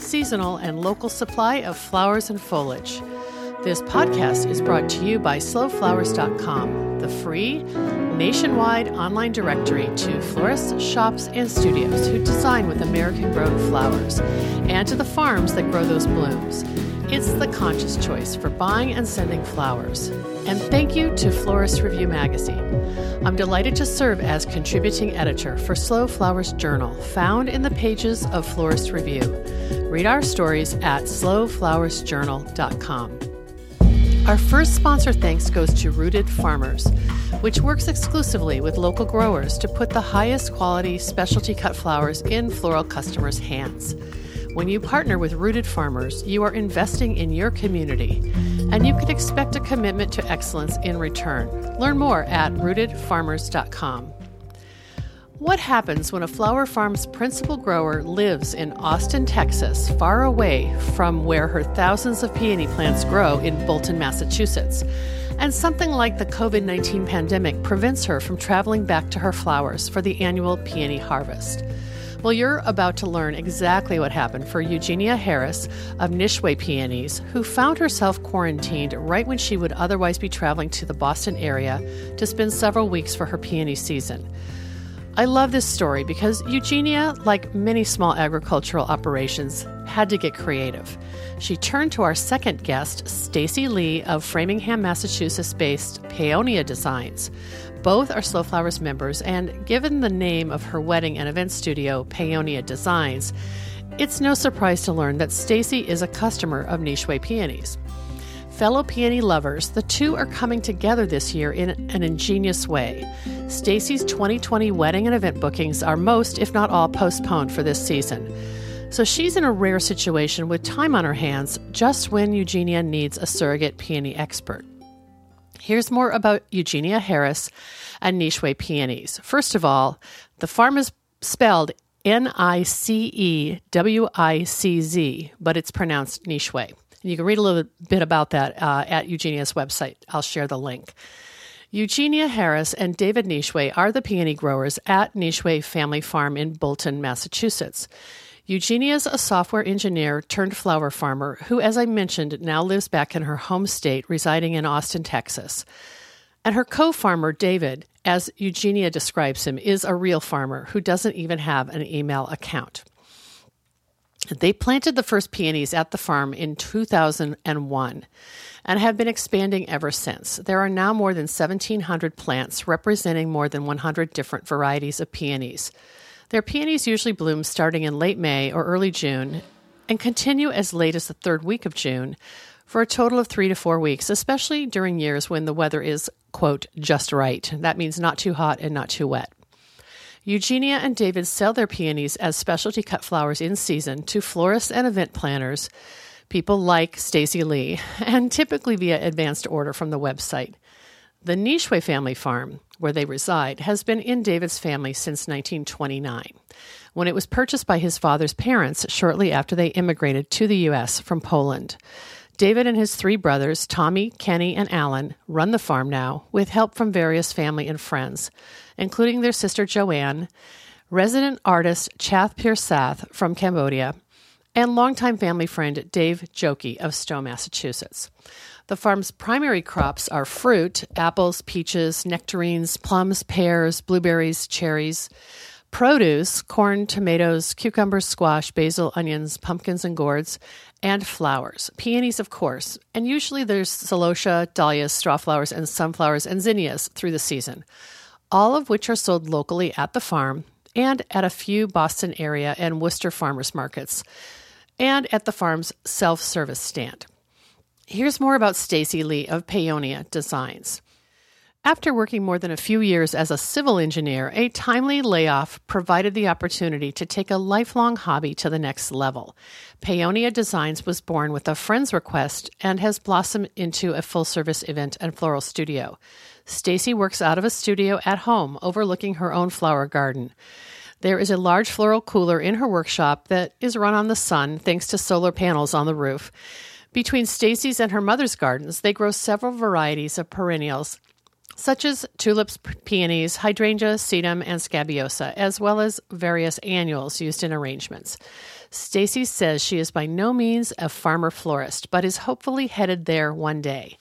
seasonal, and local supply of flowers and foliage. This podcast is brought to you by slowflowers.com, the free nationwide online directory to florists, shops, and studios who design with American grown flowers, and to the farms that grow those blooms. It's the conscious choice for buying and sending flowers. And thank you to Florist Review Magazine. I'm delighted to serve as contributing editor for Slow Flowers Journal, found in the pages of Florist Review. Read our stories at slowflowersjournal.com. Our first sponsor thanks goes to Rooted Farmers, which works exclusively with local growers to put the highest quality specialty cut flowers in floral customers' hands. When you partner with Rooted Farmers, you are investing in your community, and you can expect a commitment to excellence in return. Learn more at rootedfarmers.com. What happens when a flower farm's principal grower lives in Austin, Texas, far away from where her thousands of peony plants grow in Bolton, Massachusetts? And something like the COVID 19 pandemic prevents her from traveling back to her flowers for the annual peony harvest. Well, you're about to learn exactly what happened for Eugenia Harris of Nicewicz Peonies, who found herself quarantined right when she would otherwise be traveling to the Boston area to spend several weeks for her peony season. I love this story because Eugenia, like many small agricultural operations, had to get creative. She turned to our second guest, Stacy Lee of Framingham, Massachusetts based Paeonia Designs. Both are Slow Flowers members, and given the name of her wedding and event studio, Paeonia Designs, it's no surprise to learn that Stacy is a customer of Nicewicz Peonies. Fellow peony lovers, the two are coming together this year in an ingenious way. Stacy's 2020 wedding and event bookings are most, if not all, postponed for this season. So she's in a rare situation with time on her hands just when Eugenia needs a surrogate peony expert. Here's more about Eugenia Harris and Nicewicz Peonies. First of all, the farm is spelled N I C E W I C Z, but it's pronounced Nishwe. And you can read a little bit about that uh, at Eugenia's website. I'll share the link. Eugenia Harris and David Nicewicz are the peony growers at Nicewicz Family Farm in Bolton, Massachusetts. Eugenia is a software engineer turned flower farmer who, as I mentioned, now lives back in her home state, residing in Austin, Texas. And her co farmer, David, as Eugenia describes him, is a real farmer who doesn't even have an email account. They planted the first peonies at the farm in 2001 and have been expanding ever since. There are now more than 1,700 plants representing more than 100 different varieties of peonies. Their peonies usually bloom starting in late May or early June and continue as late as the third week of June for a total of three to four weeks, especially during years when the weather is, quote, just right. That means not too hot and not too wet. Eugenia and David sell their peonies as specialty cut flowers in season to florists and event planners, people like Stacy Lee, and typically via advanced order from the website. The Nicewicz family farm, where they reside, has been in David's family since 1929, when it was purchased by his father's parents shortly after they immigrated to the U.S. from Poland. David and his three brothers, Tommy, Kenny, and Alan, run the farm now with help from various family and friends including their sister Joanne, resident artist Chath Piersath from Cambodia, and longtime family friend Dave Joki of Stow, Massachusetts. The farm's primary crops are fruit, apples, peaches, nectarines, plums, pears, blueberries, cherries. Produce, corn, tomatoes, cucumbers, squash, basil, onions, pumpkins, and gourds, and flowers. Peonies, of course, and usually there's celosia, dahlias, strawflowers, and sunflowers and zinnias through the season all of which are sold locally at the farm and at a few Boston area and Worcester farmers markets, and at the farm's self service stand. Here's more about Stacy Lee of Paeonia Designs. After working more than a few years as a civil engineer, a timely layoff provided the opportunity to take a lifelong hobby to the next level. Paeonia Designs was born with a friend's request and has blossomed into a full service event and floral studio. Stacy works out of a studio at home overlooking her own flower garden. There is a large floral cooler in her workshop that is run on the sun thanks to solar panels on the roof. Between Stacy's and her mother's gardens, they grow several varieties of perennials such as tulips, peonies, hydrangea, sedum, and scabiosa, as well as various annuals used in arrangements. Stacy says she is by no means a farmer florist, but is hopefully headed there one day.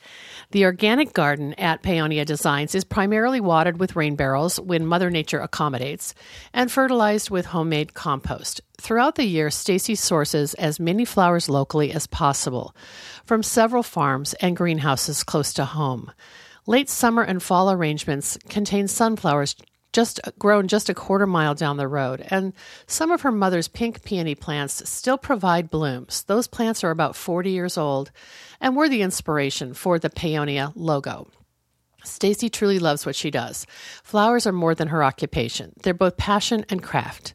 The organic garden at Paeonia Designs is primarily watered with rain barrels when Mother Nature accommodates and fertilized with homemade compost. Throughout the year, Stacy sources as many flowers locally as possible from several farms and greenhouses close to home. Late summer and fall arrangements contain sunflowers just grown just a quarter mile down the road, and some of her mother's pink peony plants still provide blooms. Those plants are about 40 years old and were the inspiration for the Paeonia logo. Stacy truly loves what she does. Flowers are more than her occupation. They're both passion and craft.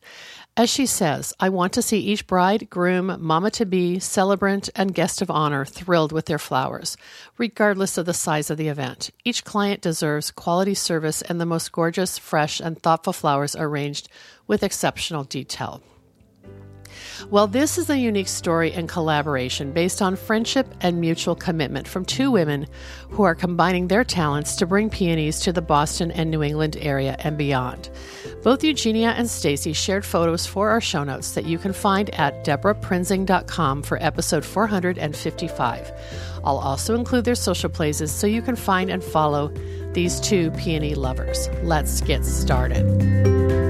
As she says, I want to see each bride, groom, mama to be, celebrant, and guest of honor thrilled with their flowers, regardless of the size of the event. Each client deserves quality service and the most gorgeous, fresh, and thoughtful flowers arranged with exceptional detail. Well, this is a unique story and collaboration based on friendship and mutual commitment from two women who are combining their talents to bring peonies to the Boston and New England area and beyond. Both Eugenia and Stacy shared photos for our show notes that you can find at debraprinzing.com for episode 455. I'll also include their social places so you can find and follow these two peony lovers. Let's get started.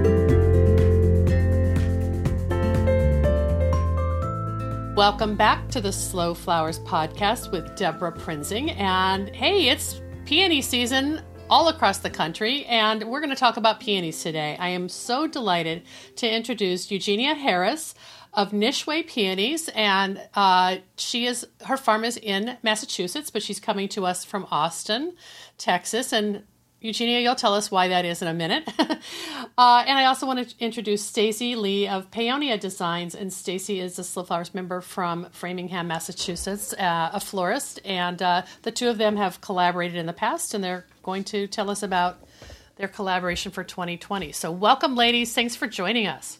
Welcome back to the Slow Flowers podcast with Debra Prinzing. And hey, it's peony season all across the country, and we're going to talk about peonies today. I am so delighted to introduce Eugenia Harris of Nicewicz Peonies, and uh, she is her farm is in Massachusetts, but she's coming to us from Austin, Texas, and Eugenia, you'll tell us why that is in a minute. uh, and I also want to introduce Stacy Lee of Paeonia Designs, and Stacy is a Slow Flowers member from Framingham, Massachusetts, uh, a florist, and uh, the two of them have collaborated in the past, and they're going to tell us about their collaboration for 2020. So, welcome, ladies. Thanks for joining us.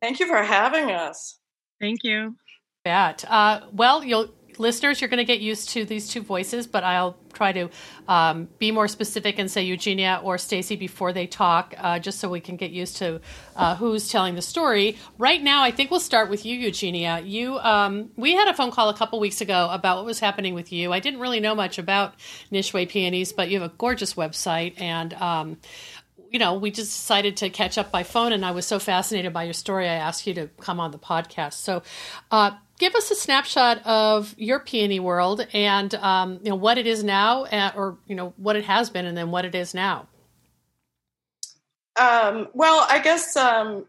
Thank you for having us. Thank you. Bet. Uh, well, you'll listeners, you're going to get used to these two voices, but I'll try to um, be more specific and say Eugenia or Stacy before they talk, uh, just so we can get used to uh, who's telling the story. Right now, I think we'll start with you, Eugenia. You, um, we had a phone call a couple weeks ago about what was happening with you. I didn't really know much about Nicewicz Peonies, but you have a gorgeous website and. Um, you know, we just decided to catch up by phone, and I was so fascinated by your story, I asked you to come on the podcast. So, uh, give us a snapshot of your peony world and um, you know what it is now, uh, or you know what it has been, and then what it is now. Um, well, I guess um,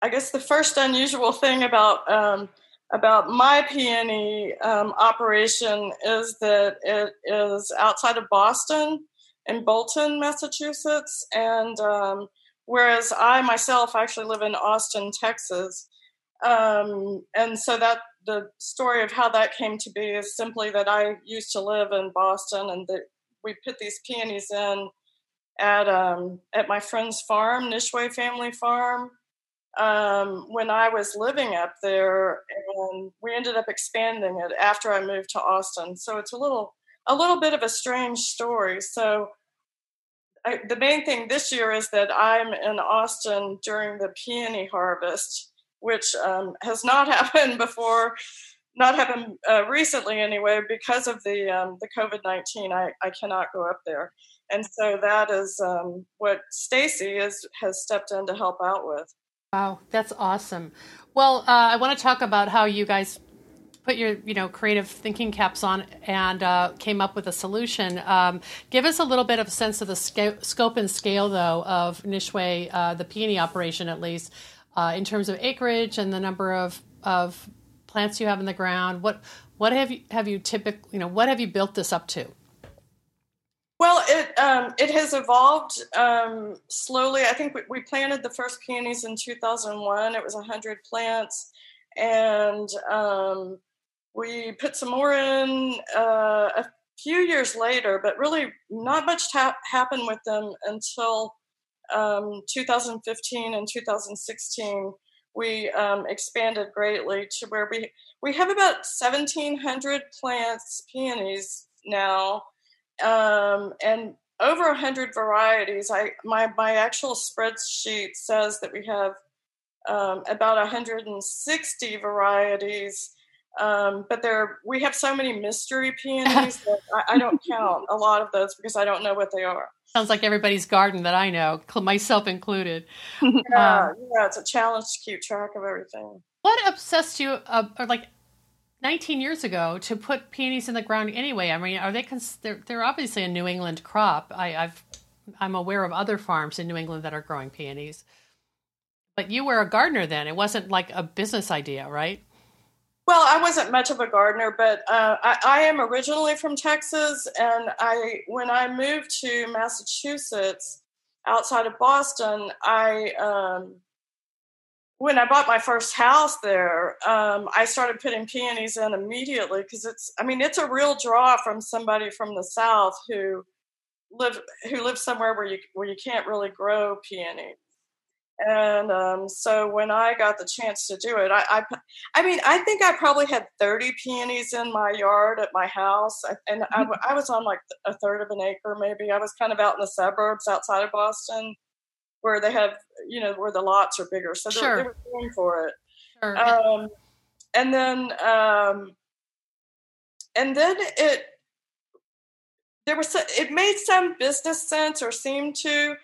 I guess the first unusual thing about um, about my peony um, operation is that it is outside of Boston in Bolton, Massachusetts, and um, whereas I myself actually live in Austin, Texas. Um, and so that the story of how that came to be is simply that I used to live in Boston, and that we put these peonies in at um, at my friend's farm, Nicewicz Family Farm, um, when I was living up there, and we ended up expanding it after I moved to Austin. So it's a little a little bit of a strange story. So I, the main thing this year is that I'm in Austin during the peony harvest which um, has not happened before, not happened uh, recently anyway, because of the um, the COVID nineteen. I, I cannot go up there, and so that is um, what Stacy is has stepped in to help out with. Wow, that's awesome. Well, uh, I want to talk about how you guys put your you know creative thinking caps on and uh, came up with a solution. Um, give us a little bit of a sense of the sc- scope and scale, though, of Nicewicz, uh, the peony operation, at least uh, in terms of acreage and the number of, of plants you have in the ground? What what have you have you typically you know what have you built this up to? Well, it um, it has evolved um, slowly. I think we, we, planted the first peonies in 2001. It was 100 plants, and um, we put some more in uh, a few years later. But really, not much happened with them until um, 2015 and 2016. We um, expanded greatly to where we we have about 1,700 plants, peonies now um, and over a hundred varieties. I my my actual spreadsheet says that we have um, about 160 varieties. Um, but there, we have so many mystery peonies that I, I, don't count a lot of those because I don't know what they are. Sounds like everybody's garden that I know, myself included. Yeah, um, yeah, it's a challenge to keep track of everything. What obsessed you, uh, or like 19 years ago to put peonies in the ground anyway. I mean, are they? Cons- they're, they're obviously a New England crop. I, I've I'm aware of other farms in New England that are growing peonies. But you were a gardener then. It wasn't like a business idea, right? Well, I wasn't much of a gardener, but uh, I, I, am originally from Texas, and I when I moved to Massachusetts, outside of Boston, I um, when I bought my first house there, um, I started putting peonies in immediately because it's, I mean, it's a real draw from somebody from the South who live who lives somewhere where you where you can't really grow peonies. And um, so when I got the chance to do it, I, I, I, mean, I think I probably had 30 peonies in my yard at my house. And I, I was on like a third of an acre, maybe. I was kind of out in the suburbs outside of Boston where they have you know where the lots are bigger, so sure. they were going for it. Sure. Um, and then um, and then it there was it made some business sense or seemed to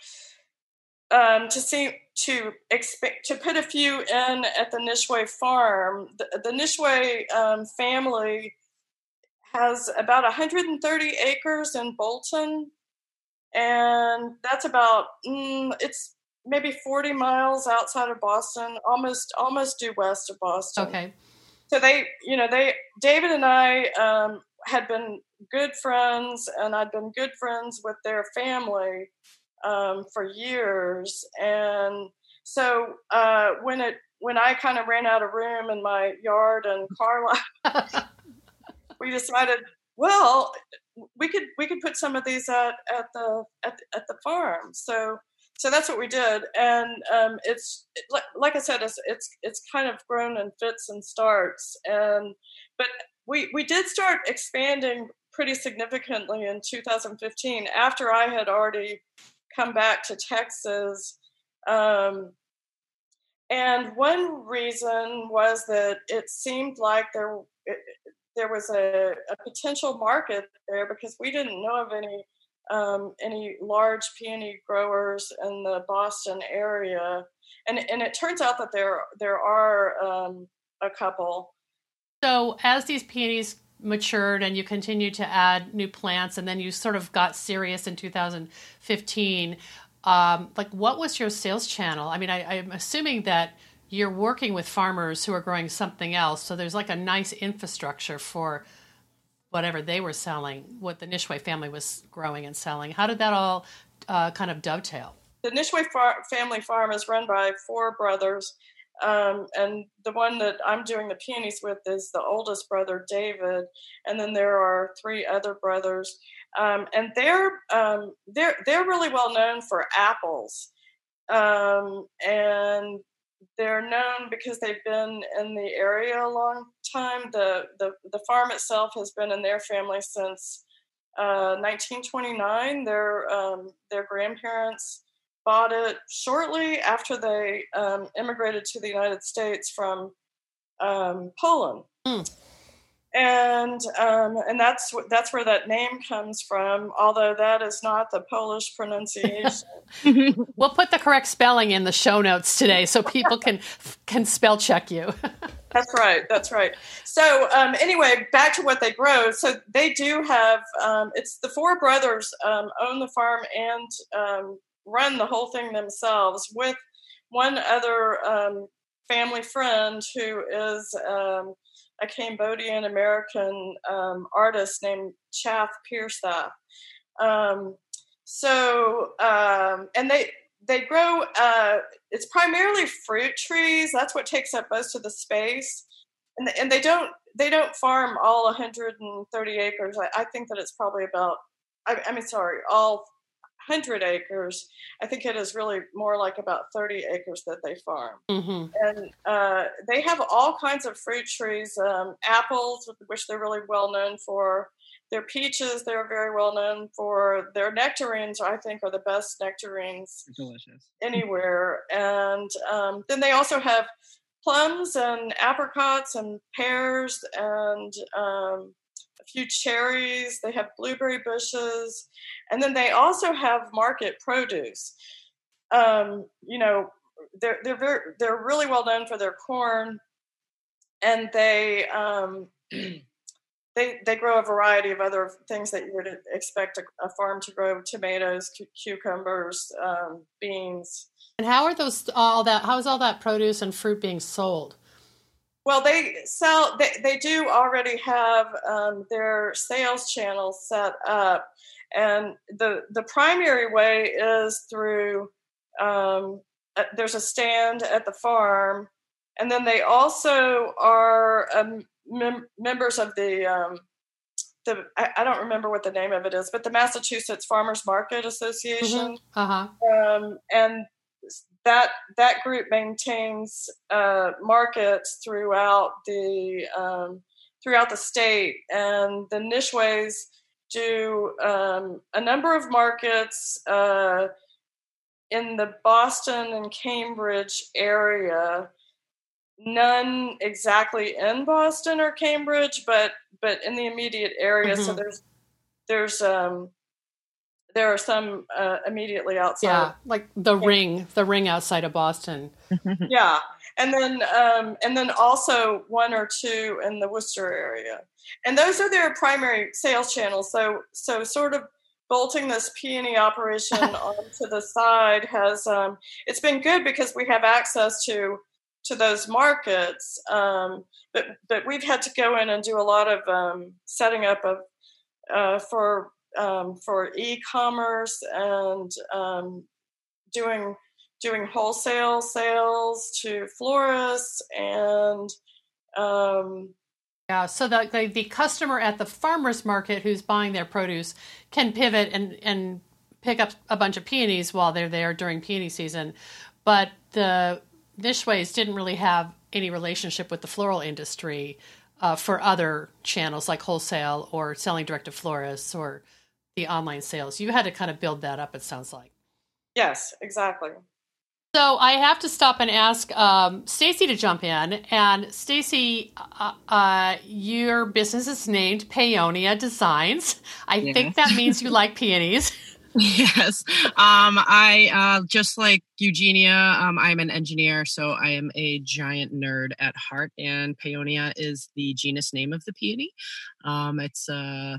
um, to see to expect to put a few in at the Nicewicz farm. The, the Nicewicz um, family has about 130 acres in Bolton, and that's about mm, it's maybe 40 miles outside of Boston, almost almost due west of Boston. Okay. So they, you know, they David and I um, had been good friends, and I'd been good friends with their family um, for years, and so uh, when it when I kind of ran out of room in my yard and car lot, we decided, well, we could we could put some of these at at the at, at the farm. So so that's what we did, and um, it's like, like I said, it's it's it's kind of grown in fits and starts, and but we we did start expanding pretty significantly in 2015 after I had already come back to Texas. Um, and one reason was that it seemed like there it, there was a, a, potential market there because we didn't know of any um, any large peony growers in the Boston area, and and it turns out that there there are um, a couple. So as these peonies matured and you continued to add new plants, and then you sort of got serious in 2015. Um, like, what was your sales channel? I mean, I, I'm assuming that you're working with farmers who are growing something else, so there's like a nice infrastructure for whatever they were selling, what the Nicewicz family was growing and selling. How did that all uh, kind of dovetail? The Nicewicz far- family farm is run by four brothers, um, and the one that I'm doing the peonies with is the oldest brother, David, and then there are three other brothers, um, and they're um, they're they're really well known for apples, um, and they're known because they've been in the area a long time. The the, the farm itself has been in their family since uh, 1929. Their um, their grandparents bought it shortly after they um, immigrated to the United States from um, Poland. Mm and um, and that's that's where that name comes from. Although that is not the Polish pronunciation. we'll put the correct spelling in the show notes today, so people can can spell check you. that's right. That's right. So um, anyway, back to what they grow. So they do have. Um, it's the four brothers um, own the farm and um, run the whole thing themselves with one other um, family friend who is a Cambodian American um, artist named Chath Piersath. um, so um, and they they grow. Uh, it's primarily fruit trees. That's what takes up most of the space, and and they don't they don't farm all 130 acres. I, I think that it's probably about. I, I mean, sorry, all 100 acres. I think it is really more like about 30 acres that they farm. Mm-hmm. And uh, they have all kinds of fruit trees, um, apples, which they're really well known for. Their peaches, they're very well known for. Their nectarines, I think, are the best nectarines Delicious. anywhere. And um, then they also have plums and apricots and pears and um, a few cherries. They have blueberry bushes, and then they also have market produce. Um, you know, they're they're very, they're really well known for their corn, and they um, they they grow a variety of other things that you would expect a, a farm to grow: tomatoes, cu- cucumbers, um, beans. And how are those all that? How is all that produce and fruit being sold? Well, they sell. They they do already have um, their sales channels set up, and the the primary way is through. Um, uh, there's a stand at the farm, and then they also are um, mem- members of the um, the I, I, don't remember what the name of it is, but the Massachusetts Farmers Market Association. Mm-hmm. Uh-huh. Um, and that that group maintains uh, markets throughout the um, throughout the state, and the Nishways do um, a number of markets uh, in the Boston and Cambridge area. None exactly in Boston or Cambridge, but but in the immediate area. Mm-hmm. So there's there's um, there are some uh, immediately outside. Yeah, like the ring, the ring outside of Boston. yeah, and then um, and then also one or two in the Worcester area, and those are their primary sales channels. So so sort of bolting this peony operation onto the side has um, it's been good because we have access to to those markets, um, but but we've had to go in and do a lot of um, setting up of uh, for um, for e-commerce and um, doing doing wholesale sales to florists and um, yeah so the, the, the customer at the farmers market who's buying their produce can pivot and and pick up a bunch of peonies while they're there during peony season. But the Nishways didn't really have any relationship with the floral industry uh, for other channels like wholesale or selling direct to florists or the online sales. You had to kind of build that up, it sounds like. Yes, exactly. So I have to stop and ask um, Stacy to jump in. And Stacy, uh, uh, your business is named Paeonia Designs. I yeah. think that means you like peonies. Yes. Um, I, uh, just like Eugenia, um, I'm an engineer, so I am a giant nerd at heart, and Paeonia is the genus name of the peony. Um, it's uh,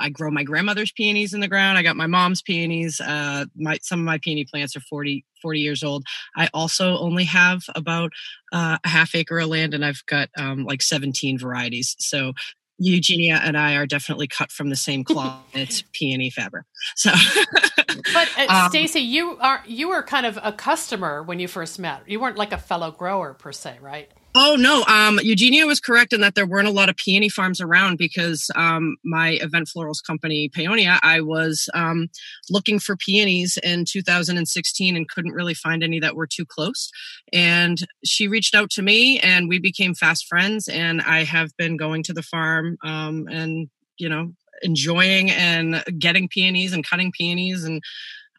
I grow my grandmother's peonies in the ground. I got my mom's peonies. Uh, my some of my peony plants are 40, 40 years old. I also only have about uh, a half acre of land, and I've got um, like seventeen varieties. So Eugenia and I are definitely cut from the same cloth. it's peony fabric. So, but uh, um, Stacy, you are you were kind of a customer when you first met. You weren't like a fellow grower per se, right? Oh no, um, Eugenia was correct in that there weren't a lot of peony farms around because um, my event florals company Paeonia, I was um, looking for peonies in 2016 and couldn't really find any that were too close. And she reached out to me, and we became fast friends. And I have been going to the farm um, and you know enjoying and getting peonies and cutting peonies and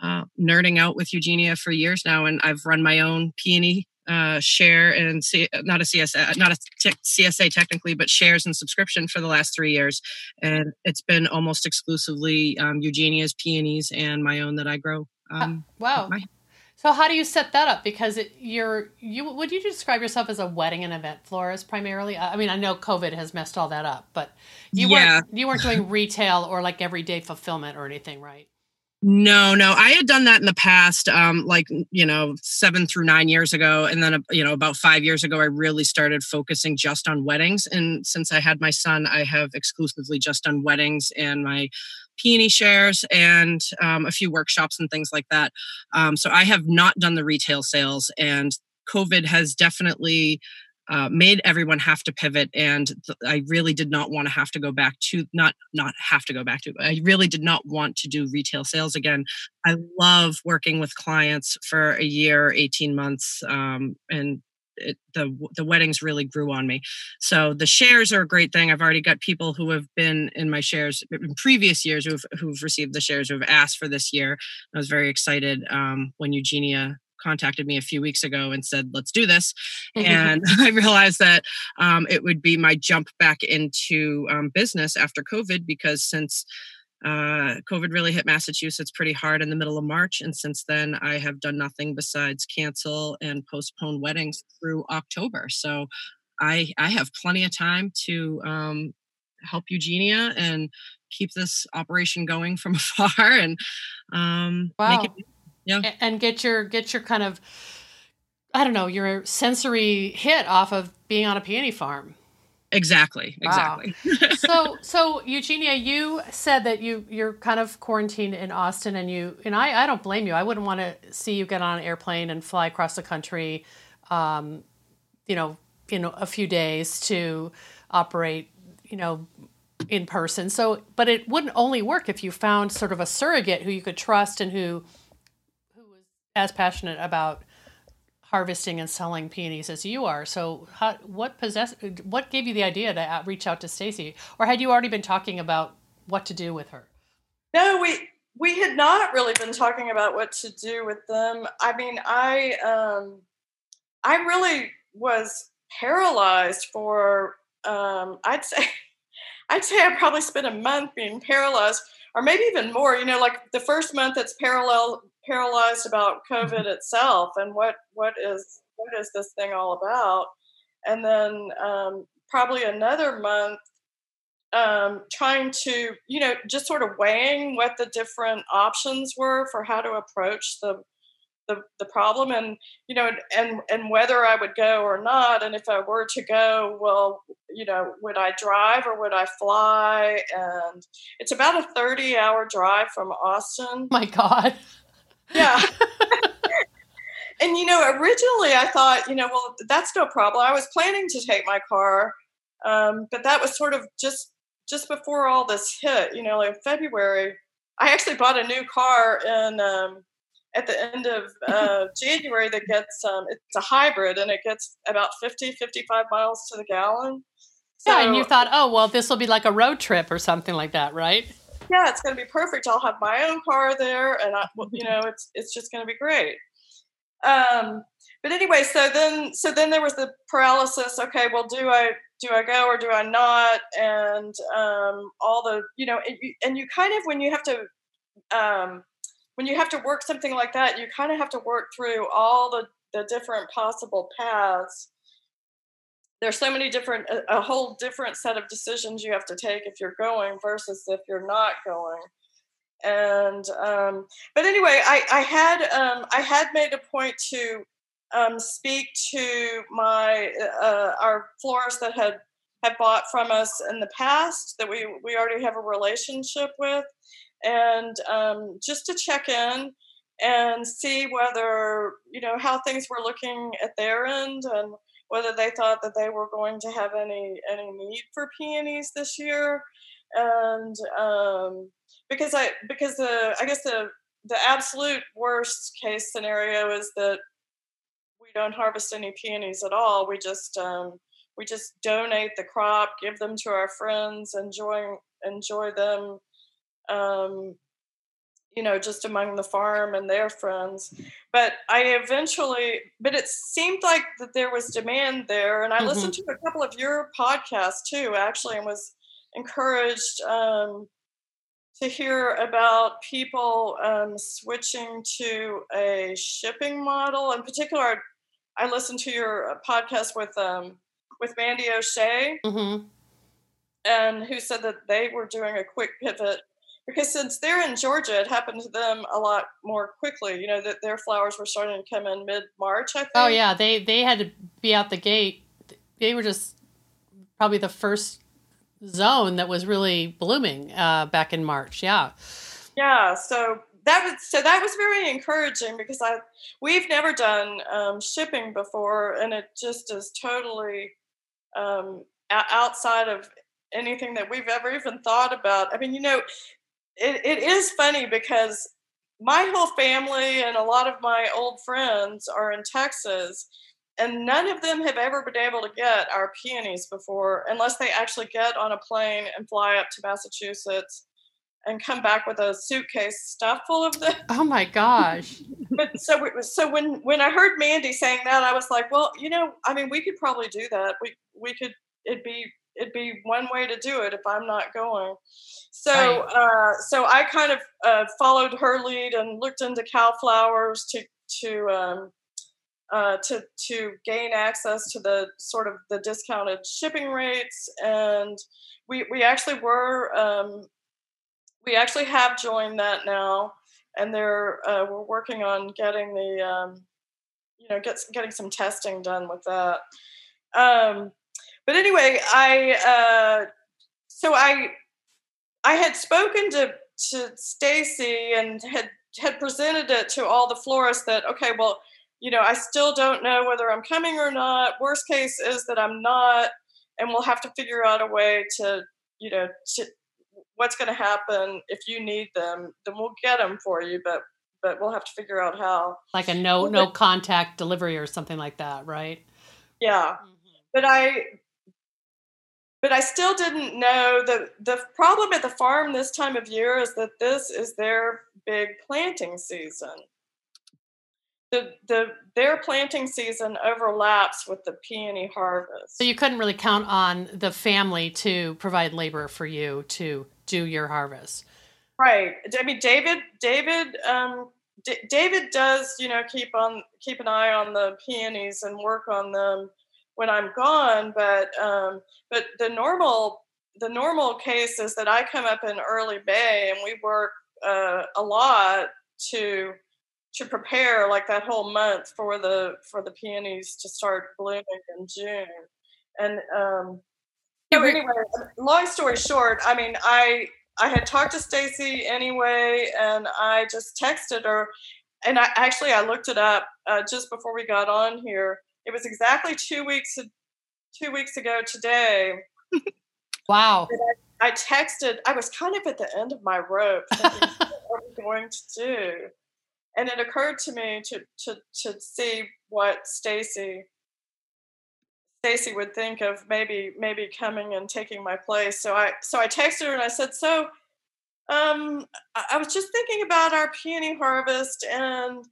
uh, nerding out with Eugenia for years now. And I've run my own peony uh, share and C- not a CSA, not a t- CSA technically, but shares and subscription for the last three years, and it's been almost exclusively um, Eugenia's peonies and my own that I grow. Um, wow. My- so how do you set that up? Because it, you're you would you describe yourself as a wedding and event florist primarily? I mean, I know COVID has messed all that up, but you yeah. weren't you weren't doing retail or like everyday fulfillment or anything, right? No, no. I had done that in the past, um, like, you know, seven through nine years ago. And then, uh, you know, about five years ago, I really started focusing just on weddings. And since I had my son, I have exclusively just done weddings and my peony shares and um, a few workshops and things like that. Um, so I have not done the retail sales. And COVID has definitely uh, made everyone have to pivot and th- i really did not want to have to go back to not not have to go back to i really did not want to do retail sales again i love working with clients for a year 18 months um, and it, the the weddings really grew on me. So the shares are a great thing. I've already got people who have been in my shares in previous years who've who've received the shares who have asked for this year. I was very excited um, when Eugenia contacted me a few weeks ago and said, let's do this. and I realized that um, it would be my jump back into um, business after COVID because since uh, COVID really hit Massachusetts pretty hard in the middle of March. And since then, I have done nothing besides cancel and postpone weddings through October. So I, I have plenty of time to um, help Eugenia and keep this operation going from afar and um, wow. make it yeah. And get your get your kind of i don't know your sensory hit off of being on a peony farm. Exactly. Exactly. Wow. so so eugenia you said that you you're kind of quarantined in austin and you and i i don't blame you. I wouldn't want to see you get on an airplane and fly across the country um you know in a few days to operate you know in person. So but it wouldn't only work if you found sort of a surrogate who you could trust and who as passionate about harvesting and selling peonies as you are. So, how, what possess what gave you the idea to reach out to Stacy, or had you already been talking about what to do with her? No, we we had not really been talking about what to do with them. I mean, I um, I really was paralyzed for um, I'd say I'd say I probably spent a month being paralyzed, or maybe even more. You know, like the first month it's parallel paralyzed about COVID mm-hmm. itself and what what is what is this thing all about, and then um, probably another month um, trying to you know just sort of weighing what the different options were for how to approach the the, the problem and you know and and whether I would go or not. And if I were to go well you know would I drive or would I fly? And it's about a 30 hour drive from Austin. My god yeah. and you know, originally I thought, you know, well, that's no problem. I was planning to take my car, um, but that was sort of just just before all this hit. You know, like February. I actually bought a new car in um, at the end of uh, January that gets um, it's a hybrid and it gets about 50, 55 miles to the gallon. So, yeah, and you thought, oh well, this will be like a road trip or something like that, right? Yeah, it's going to be perfect. I'll have my own car there, and I, you know, it's it's just going to be great. Um, but anyway, so then so then there was the paralysis. Okay, well, do I do I go or do I not? And um, all the you know, and you, and you kind of when you have to um, when you have to work something like that, you kind of have to work through all the the different possible paths there's so many different a, a, whole different set of decisions you have to take if you're going versus if you're not going. And um, but anyway i i had um, i had made a point to um, speak to my uh, our florists that had had bought from us in the past that we we already have a relationship with. And um, just to check in and see whether you know how things were looking at their end and whether they thought that they were going to have any any need for peonies this year, and um, because I because the I guess the the absolute worst case scenario is that we don't harvest any peonies at all. We just um, we just donate the crop, give them to our friends, enjoy enjoy them um, you know, just among the farm and their friends. But I eventually, but it seemed like that there was demand there. And I mm-hmm. listened to a couple of your podcasts too, actually, and was encouraged um, to hear about people um, switching to a shipping model. In particular, I listened to your uh, podcast with um, with Mandy O'Shea, mm-hmm. and who said that they were doing a quick pivot because since they're in Georgia, it happened to them a lot more quickly. You know that their flowers were starting to come in mid March. I think. Oh yeah, they they had to be out the gate. They were just probably the first zone that was really blooming uh, back in March. Yeah. Yeah. So that was so that was very encouraging because I we've never done um, shipping before, and it just is totally um, outside of anything that we've ever even thought about. I mean, you know, it, it is funny because my whole family and a lot of my old friends are in Texas, and none of them have ever been able to get our peonies before unless they actually get on a plane and fly up to Massachusetts and come back with a suitcase stuffed full of them. Oh my gosh. but so so when when I heard Mandy saying that I was like, well, you know, I mean, we could probably do that. We we could it'd be it'd be one way to do it if I'm not going. So uh, so I kind of uh, followed her lead and looked into CalFlowers to to um, uh, to to gain access to the sort of the discounted shipping rates, and we we actually were um, we actually have joined that now, and they're uh, we're working on getting the um, you know get getting some testing done with that. But anyway, I uh, so I I had spoken to to Stacy and had had presented it to all the florists that okay, well, you know, I still don't know whether I'm coming or not. Worst case is that I'm not, and we'll have to figure out a way to, you know, to, what's going to happen if you need them. Then we'll get them for you, but but we'll have to figure out how. Like a no no contact delivery or something like that, right? Yeah, mm-hmm. but I but I still didn't know that the problem at the farm this time of year is that this is their big planting season. The, the their planting season overlaps with the peony harvest. So you couldn't really count on the family to provide labor for you to do your harvest. Right. I mean, David. David. Um, D- David does, you know, keep on keep an eye on the peonies and work on them when I'm gone. But um, but the normal the normal case is that I come up in early May and we work uh, a lot to to prepare like that whole month for the for the peonies to start blooming in June. And um, so anyway, long story short, I mean, I I had talked to Stacy anyway, and I just texted her, and I actually I looked it up uh, just before we got on here. It was exactly two weeks two weeks ago today. wow. I, I, texted. I was kind of at the end of my rope, thinking, what are we going to do? And it occurred to me to to to see what Stacy Stacy would think of maybe maybe coming and taking my place. So I so I texted her and I said, so um, I was just thinking about our peony harvest and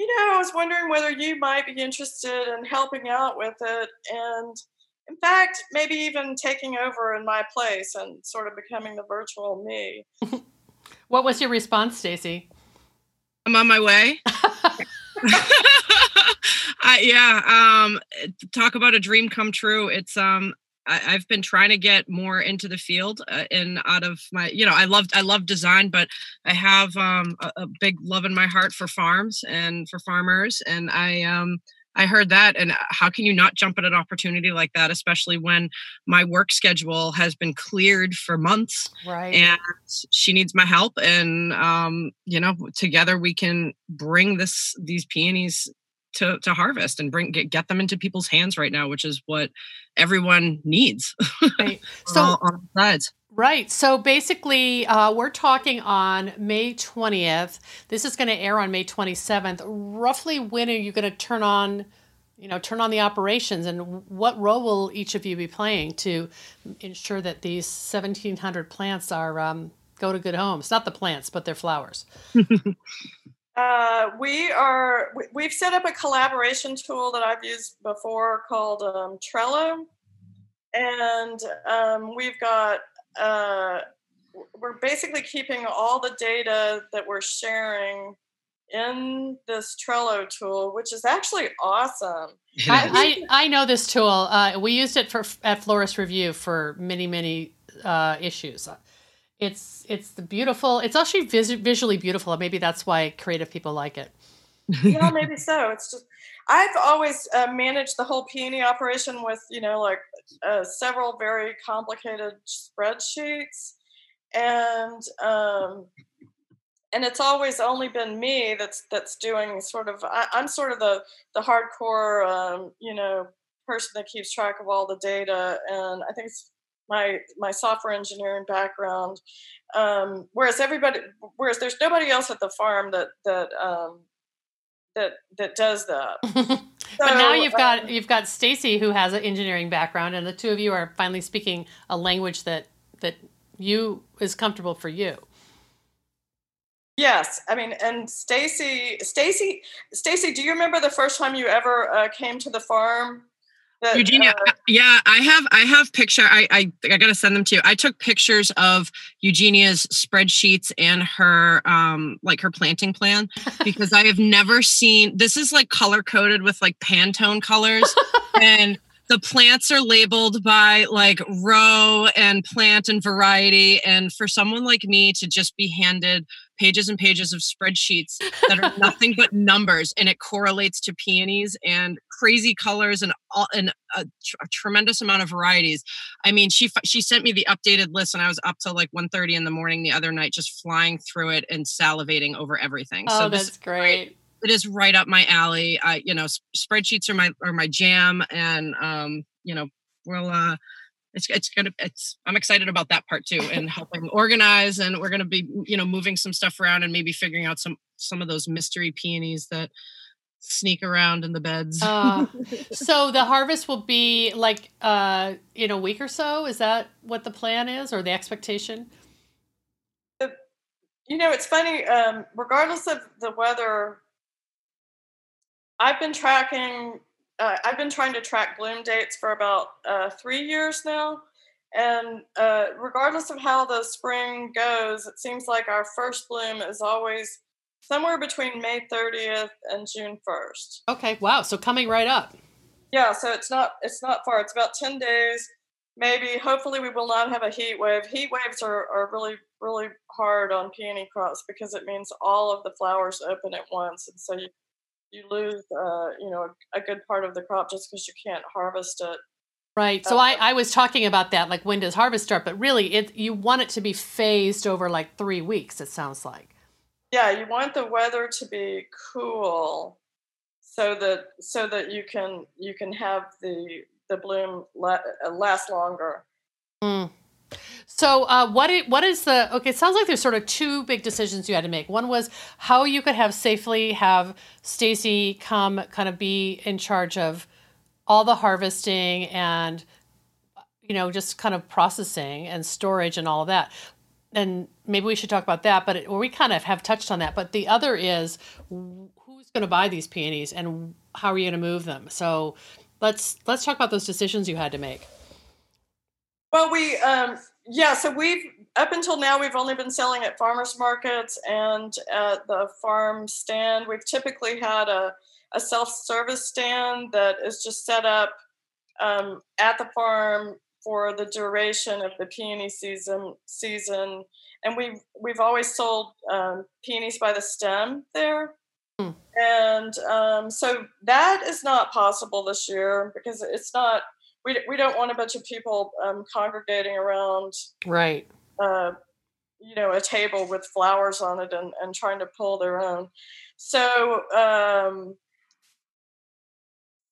you know, I was wondering whether you might be interested in helping out with it and in fact, maybe even taking over in my place and sort of becoming the virtual me. what was your response, Stacy? I'm on my way. yeah, um, talk about a dream come true. It's um, I, have been trying to get more into the field uh, and out of my, you know, I loved, I love design, but I have um, a, a, big love in my heart for farms and for farmers. And I, um, I heard that. And how can you not jump at an opportunity like that, especially when my work schedule has been cleared for months? Right. And she needs my help. And, um, you know, together we can bring this, these peonies to to harvest and bring get, get them into people's hands right now which is what everyone needs right so on sides Right. So basically, uh, we're talking on May 20th. This is going to air on May 27th. Roughly when are you going to turn on, you know, turn on the operations and what role will each of you be playing to ensure that these 1,700 plants are um, go to good homes? Not the plants, but their flowers. Uh, we are we've set up a collaboration tool that I've used before called um, Trello, and um, we've got uh, we're basically keeping all the data that we're sharing in this Trello tool, which is actually awesome. I, I, I, know this tool. Uh, we used it for at Florist Review for many many uh, issues It's it's the beautiful. It's actually vis- visually beautiful. and Maybe that's why creative people like it. yeah, maybe so. It's just I've always uh, managed the whole peony operation with you know like uh, several very complicated spreadsheets, and um, and it's always only been me that's that's doing sort of I, am sort of the the hardcore um, you know person that keeps track of all the data and i think it's my my software engineering background um, whereas everybody whereas there's nobody else at the farm that that um, that that does that So, but now you've got um, you've got Stacy who has an engineering background, and the two of you are finally speaking a language that that you is comfortable for you. Yes, I mean, and Stacy, Stacy, Stacy, do you remember the first time you ever uh, came to the farm? That, Eugenia, uh, yeah, I have I have picture. I I, I got to send them to you. I took pictures of Eugenia's spreadsheets and her um like her planting plan because I have never seen. This is like color coded with like Pantone colors and the plants are labeled by like row and plant and variety and for someone like me to just be handed pages and pages of spreadsheets that are nothing but numbers and it correlates to peonies and crazy colors and all, and a, tr- a, tremendous amount of varieties. I mean she she sent me the updated list and i was up till like 1.30 in the morning the other night just flying through it and salivating over everything. Oh so that's great. it is right up my alley. I, you know, spreadsheets are my are my jam, and um, you know, we'll uh, it's it's gonna it's I'm excited about that part too, and helping organize, and we're gonna be you know moving some stuff around and maybe figuring out some some of those mystery peonies that sneak around in the beds. uh, so the harvest will be like uh, in a week or so. Is that what the plan is, or the expectation? You know, it's funny. Um, regardless of the weather, I've been tracking. Uh, I've been trying to track bloom dates for about uh, three years now, and uh, regardless of how the spring goes, it seems like our first bloom is always somewhere between May 30th and June 1st. Okay, wow. So coming right up. Yeah, so it's not it's not far. It's about 10 days. Maybe hopefully we will not have a heat wave. Heat waves are, are really really hard on peony crops because it means all of the flowers open at once and so you you lose uh, you know a good part of the crop just because you can't harvest it right so I, I was talking about that like when does harvest start but really it you want it to be phased over like three weeks it sounds like yeah you want the weather to be cool so that so that you can you can have the the bloom la- uh, last longer mm. So, uh, what it, what is the okay? It sounds like there's sort of two big decisions you had to make. One was how you could have safely have Stacy come kind of be in charge of all the harvesting and you know just kind of processing and storage and all of that. And maybe we should talk about that. But it, we kind of have touched on that. But the other is who's going to buy these peonies and how are you going to move them? So let's let's talk about those decisions you had to make. Well, we um, yeah, so we've up until now we've only been selling at farmers markets and at the farm stand. We've typically had a, a self-service stand that is just set up um, at the farm for the duration of the peony season season and we've we've always sold um, peonies by the stem there. Hmm. and um, so that is not possible this year because it's not we, we don't want a bunch of people um, congregating around right. uh, you know a table with flowers on it and, and trying to pull their own. So um,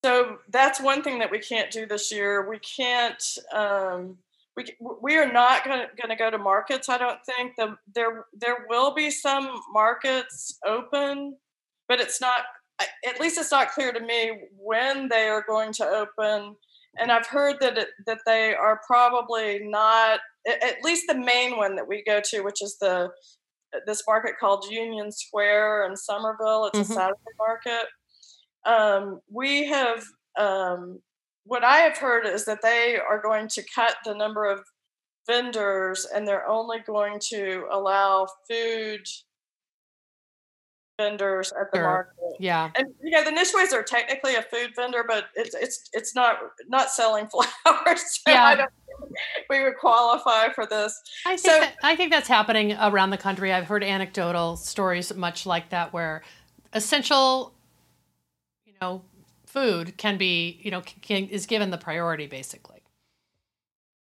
so that's one thing that we can't do this year we can't um, we, we are not going to go to markets i don't think the, there there will be some markets open but it's not at least it's not clear to me when they are going to open and I've heard that it, that they are probably not at least the main one that we go to, which is the this market called Union Square in Somerville. It's mm-hmm. a Saturday market. Um, we have um, what I have heard is that they are going to cut the number of vendors, and they're only going to allow food vendors at the sure. market. Yeah. And you know, the Nicewiczes are technically a food vendor, but it's it's it's not not selling flowers. So yeah. we would qualify for this. I think so, that, I think that's happening around the country. I've heard anecdotal stories much like that where essential, know, food can be, you know, can, is given the priority basically.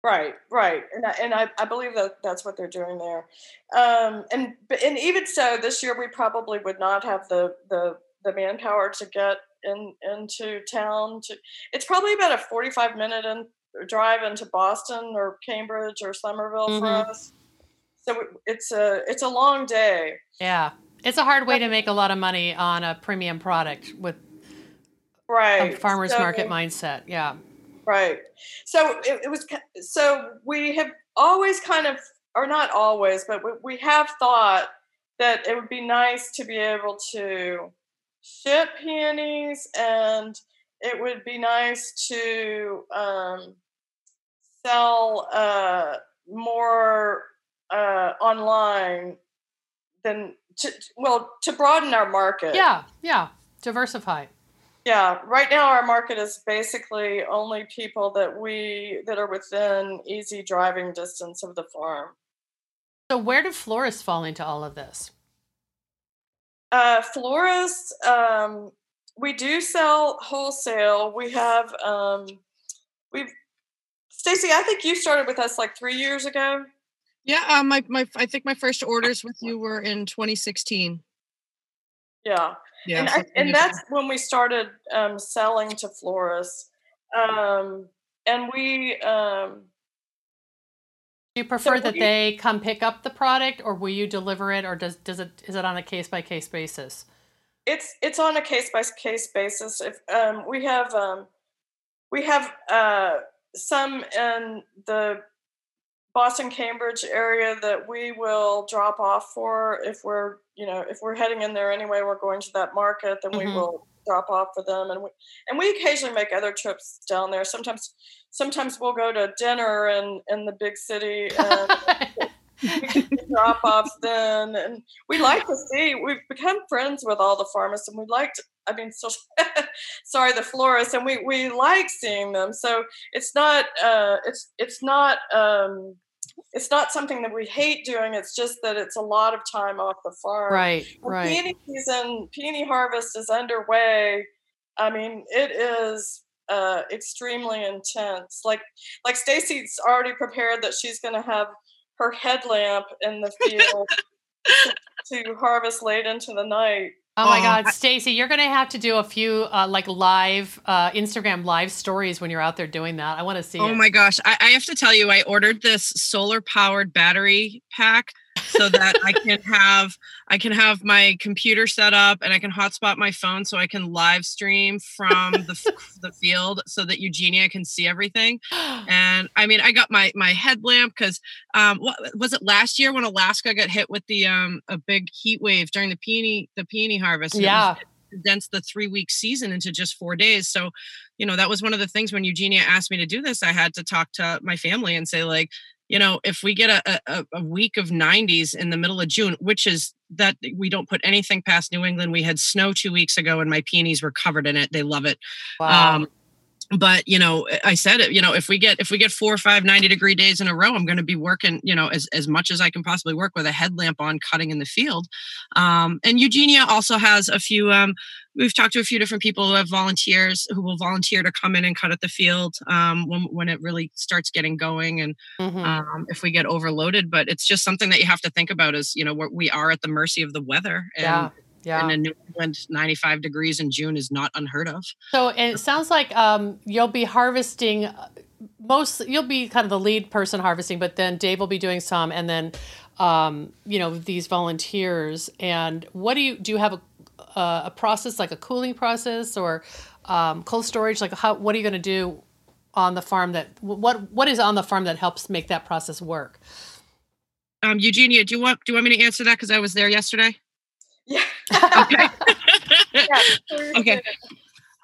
Right, right, and I, and I, I believe that that's what they're doing there, um, and and even so, this year we probably would not have the the the manpower to get in into town. To it's probably about a forty five minute in, drive into Boston or Cambridge or Somerville mm-hmm. for us. So it's a it's a long day. Yeah, it's a hard way to make a lot of money on a premium product with right farmers so, market mindset. Yeah. Right. So it, it, was, so we have always kind of, or not always, but we, we have thought that it would be nice to be able to ship peonies and it would be nice to um, sell uh, more uh, online than to, well to broaden our market yeah yeah diversify yeah, right now our market is basically only people that we that are within easy driving distance of the farm. So where do florists fall into all of this? Uh, florists, um, we do sell wholesale. We have um, we've Stacy. I think you started with us like three years ago. Yeah, um, my my I think my first orders with you were in 2016. Yeah. Yeah, and, I, and that's when we started um, selling to florists. Um, and we. Um, do you prefer so that we, they come pick up the product, or will you deliver it, or does does it is it on a case by case basis? It's it's on a case by case basis. If um, we have um, we have uh, some in the Boston Cambridge area that we will drop off for if we're you know if we're heading in there anyway we're going to that market then mm-hmm. we will drop off for them and we and we occasionally make other trips down there sometimes sometimes we'll go to dinner in in the big city and drop offs then and we like to see we've become friends with all the farmers and we like to I mean, so sorry, the florists, and we we like seeing them. So it's not uh, it's it's not um, it's not something that we hate doing. It's just that it's a lot of time off the farm. Right, right. Peony season, peony harvest is underway. I mean, it is uh, extremely intense. Like, like Stacy's already prepared that she's going to have her headlamp in the field to, to harvest late into the night. Oh my God, Stacy, you're going to have to do a few uh, like live uh, Instagram live stories when you're out there doing that. I want to see. Oh it. my gosh, I, I have to tell you, I ordered this solar powered battery pack so that I can have I can have my computer set up and I can hotspot my phone so I can live stream from the the field so that Eugenia can see everything. And I mean, I got my my headlamp because um, what was it last year when Alaska got hit with the um a big heat wave during the peony the peony harvest? Yeah. condensed the three week season into just four days. So, you know, that was one of the things when Eugenia asked me to do this, I had to talk to my family and say, like, you know, if we get a, a, a, week of 90s in the middle of June, which is that we don't put anything past New England. We had snow two weeks ago and my peonies were covered in it. They love it. Wow. Um, but you know i said it you know if we get if we get four or five 90 degree days in a row i'm going to be working you know as, as much as i can possibly work with a headlamp on cutting in the field um, and eugenia also has a few um, we've talked to a few different people who have volunteers who will volunteer to come in and cut at the field um, when, when it really starts getting going and mm-hmm. um, if we get overloaded but it's just something that you have to think about is you know we are at the mercy of the weather and yeah. Yeah. And in New England, 95 degrees in June is not unheard of. So it sounds like um, you'll be harvesting uh, most, you'll be kind of the lead person harvesting, but then Dave will be doing some and then, um, you know, these volunteers. And what do you, do you have a, uh, a process like a cooling process or um, cold storage? Like how, what are you going to do on the farm that, what, what is on the farm that helps make that process work? Um, Eugenia, do you want, do you want me to answer that? Cause I was there yesterday. Yeah. okay. yeah, okay.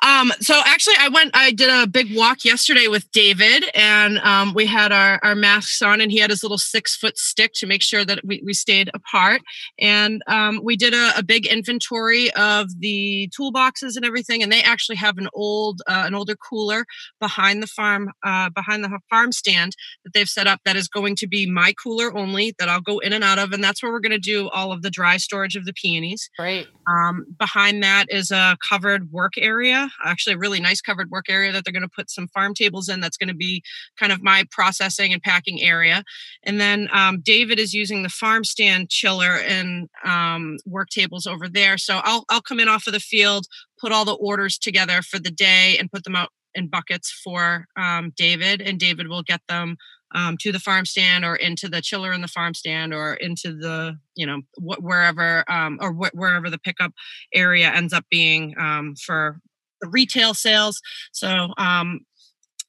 Um, so actually, I went. I did a big walk yesterday with David, and um, we had our, our masks on, and he had his little six foot stick to make sure that we, we stayed apart. And um, we did a, a, big inventory of the toolboxes and everything. And they actually have an old, uh, an older cooler behind the farm, uh, behind the farm stand that they've set up that is going to be my cooler only that I'll go in and out of, and that's where we're going to do all of the dry storage of the peonies. Great. Um, behind that is a covered work area actually a really nice covered work area that they're going to put some farm tables in. That's going to be kind of my processing and packing area. And then um, David is using the farm stand chiller and um, work tables over there. So I'll I'll come in off of the field, put all the orders together for the day, and put them out in buckets for um, David, and David will get them um, to the farm stand or into the chiller in the farm stand or into the you know wh- wherever um, or wh- wherever the pickup area ends up being um, for retail sales. So um,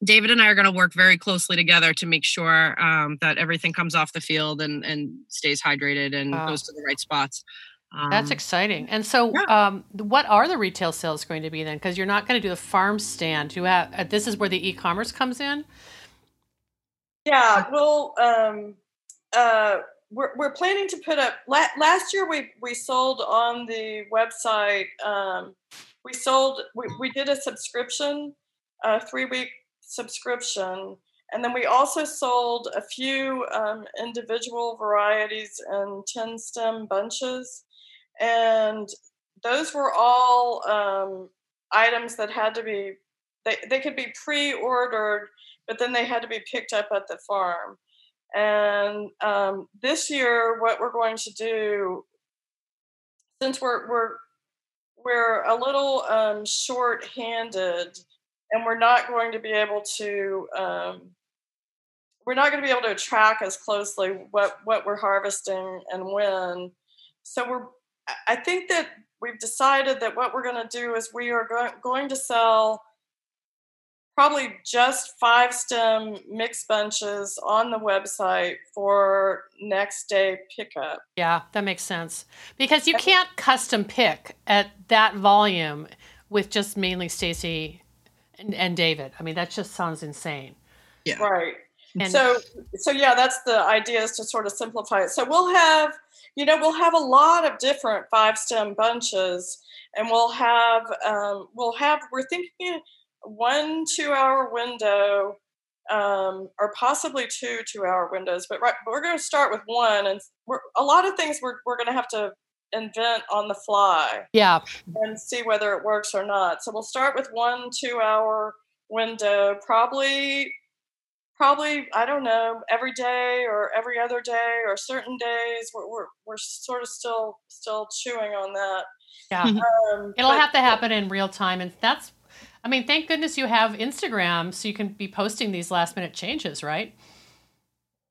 David and I are going to work very closely together to make sure um, that everything comes off the field and, and stays hydrated and wow. goes to the right spots. Um, That's exciting. And so, yeah. um, what are the retail sales going to be then? Because you're not going to do the farm stand. You have uh, this is where the e-commerce comes in. Yeah, well, um, uh, we're we're planning to put up. last year, we we sold on the website um, we sold we, we did a subscription a three week subscription and then we also sold a few um, individual varieties and 10 stem bunches. And those were all um, items that had to be they, they could be pre-ordered but then they had to be picked up at the farm. And um, this year what we're going to do since we're, we're we're a little um, short-handed, and we're not going to be able to um, we're not going to be able to track as closely what what we're harvesting and when. So we're I think that we've decided that what we're going to do is we are go- going to sell probably just five stem mixed bunches on the website for next day pickup. Yeah, that makes sense. Because you can't custom pick at that volume with just mainly Stacy and, and, David. I mean, that just sounds insane. Yeah. Right. And so so yeah, that's the idea is to sort of simplify it. So we'll have, you know, we'll have a lot of different five stem bunches and we'll have um, we'll have we're thinking one two hour window um, or possibly two two hour windows but right we're going to start with one and we're, a lot of things we're, we're going to have to invent on the fly yeah. and see whether it works or not. So we'll start with one two hour window probably probably i don't know every day or every other day or certain days. We're, we're, we're sort of still still chewing on that. Yeah. Um, it'll but, have to happen in real time and that's I mean, thank goodness you have Instagram so you can be posting these last minute changes, right?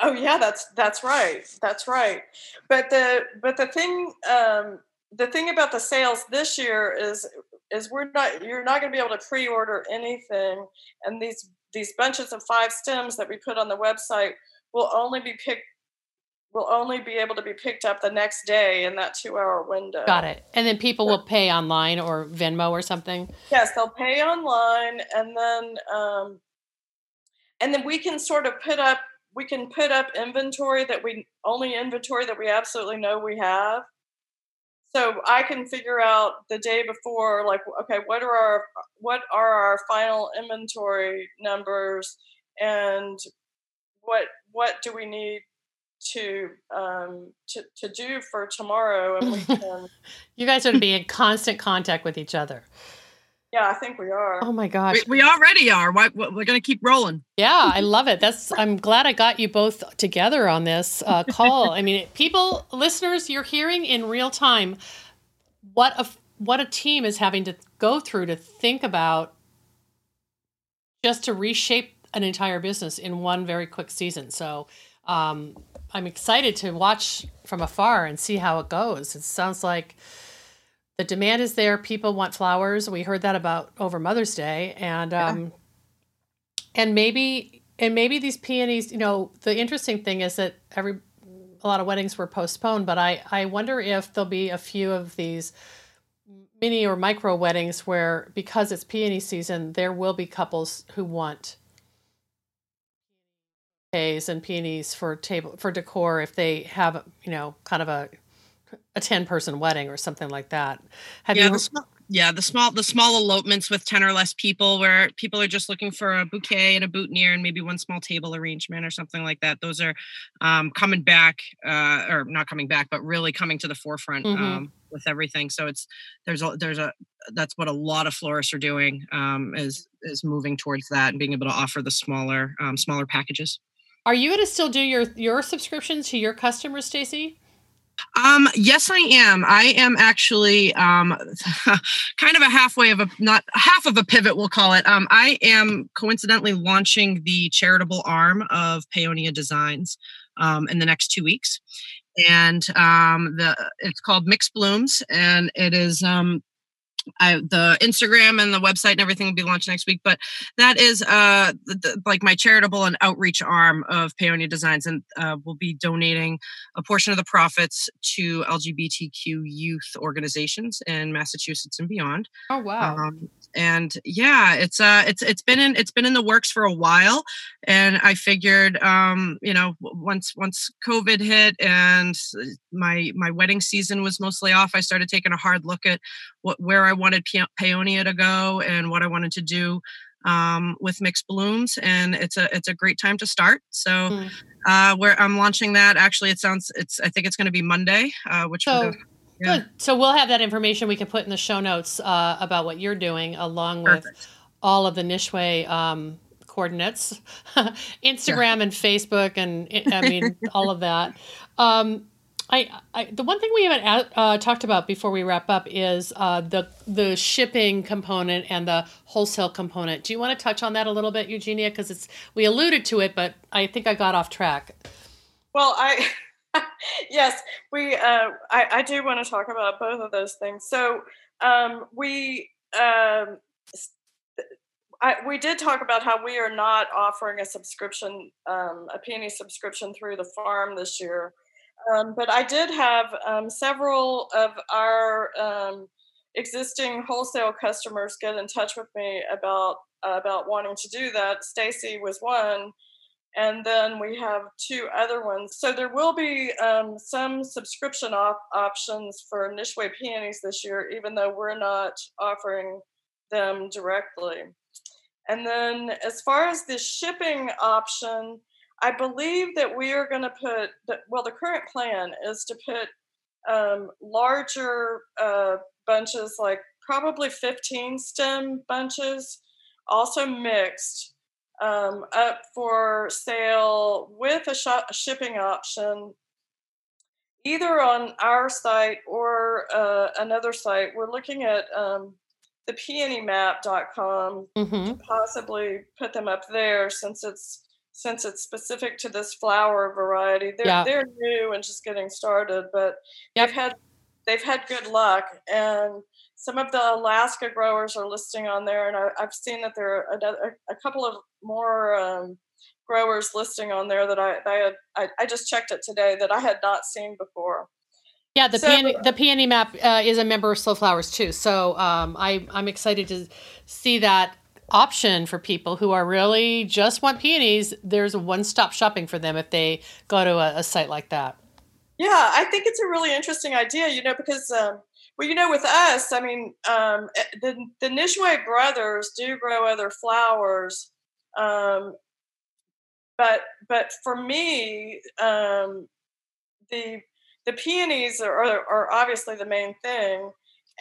Oh yeah, that's that's right. That's right. But the but the thing um, the thing about the sales this year is is we're not you're not going to be able to pre-order anything, and these these bunches of five stems that we put on the website will only be picked will only be able to be picked up the next day in that two hour window. Got it. And then people will pay online or Venmo or something? Yes, they'll pay online and then um, and then we can sort of put up we can put up inventory that we only inventory that we absolutely know we have. So I can figure out the day before, like, okay, what are our what are our final inventory numbers, and what what do we need to um to, to do for tomorrow and we can you guys are to be in constant contact with each other. Yeah i think we are. Oh my gosh. we, we already are. Why, we're gonna keep rolling. Yeah i love it. That's i'm glad i got you both together on this uh, call. I mean people listeners you're hearing in real time what a what a team is having to go through to think about just to reshape an entire business in one very quick season. So um, I'm excited to watch from afar and see how it goes. It sounds like the demand is there. People want flowers. We heard that about over Mother's Day, and um, yeah. and maybe and maybe these peonies. You know, the interesting thing is that every a lot of weddings were postponed, but I I wonder if there'll be a few of these mini or micro weddings where because it's peony season, there will be couples who want bouquets and peonies for table for decor if they have you know kind of a a 10 person wedding or something like that. Have yeah, you the small, yeah the small the small elopements with 10 or less people where people are just looking for a bouquet and a boutonniere and maybe one small table arrangement or something like that. Those are um, coming back uh, or not coming back but really coming to the forefront mm-hmm. um, with everything. So it's there's a there's a that's what a lot of florists are doing um, is is moving towards that and being able to offer the smaller um, smaller packages are you going to still do your your subscriptions to your customers, Stacy? Um, yes, I am. I am actually um, kind of a halfway of a not half of a pivot, we'll call it. Um, I am coincidentally launching the charitable arm of Paeonia Designs um, in the next two weeks, and um, the it's called Mixed Blooms, and it is um, I, the Instagram and the website and everything will be launched next week. But that is uh, the, the, like my charitable and outreach arm of Paeonia Designs, and uh, we'll be donating a portion of the profits to LGBTQ youth organizations in Massachusetts and beyond. Oh wow! Um, and yeah, it's uh, it's it's been in it's been in the works for a while, and I figured, um, you know, once once COVID hit and my my wedding season was mostly off, I started taking a hard look at what where I wanted Paeonia to go and what I wanted to do um, with mixed blooms, and it's a it's a great time to start. So, mm. uh, where I'm launching that, actually, it sounds it's I think it's going to be Monday, uh, which so. Yeah. Good. So we'll have that information we can put in the show notes uh, about what you're doing, along Perfect. with all of the Nicewicz um, coordinates, Instagram yeah. and Facebook, and I mean all of that. Um, I, I, the one thing we haven't uh, talked about before we wrap up is uh, the the shipping component and the wholesale component. Do you want to touch on that a little bit, Eugenia? Because it's we alluded to it, but I think I got off track. Well, I yes, we uh, I, I do want to talk about both of those things. So um, we um, I, we did talk about how we are not offering a subscription, um, a peony subscription through the farm this year. Um, but I did have um, several of our um, existing wholesale customers get in touch with me about uh, about wanting to do that. Stacy was one, and then we have two other ones. So there will be um, some subscription op- options for Nicewicz peonies this year, even though we're not offering them directly. And then as far as the shipping option, I believe that we are going to put, well, the current plan is to put um, larger uh, bunches, like probably 15 stem bunches, also mixed, um, up for sale with a, sh- a, shipping option, either on our site or uh, another site. We're looking at um, the peonymap.com mm-hmm. to possibly put them up there since it's since it's specific to this flower variety. They're yeah. they're new and just getting started, but yep. they've had they've had good luck and some of the Alaska growers are listing on there, and I, have seen that there are a, a couple of more um, growers listing on there that I I, had, I, I just checked it today that I had not seen before. Yeah, the so, peony, the peony map uh, is a member of Slow Flowers too, so um, I I'm excited to see that option for people who are really just want peonies. There's a one stop shopping for them if they go to a, a, site like that. Yeah, I think it's a really interesting idea, you know, because, um, well, you know, with us, I mean, um, eh, the, the Nicewicz brothers do grow other flowers. Um, but but for me, um, the the peonies are, are, are obviously the main thing,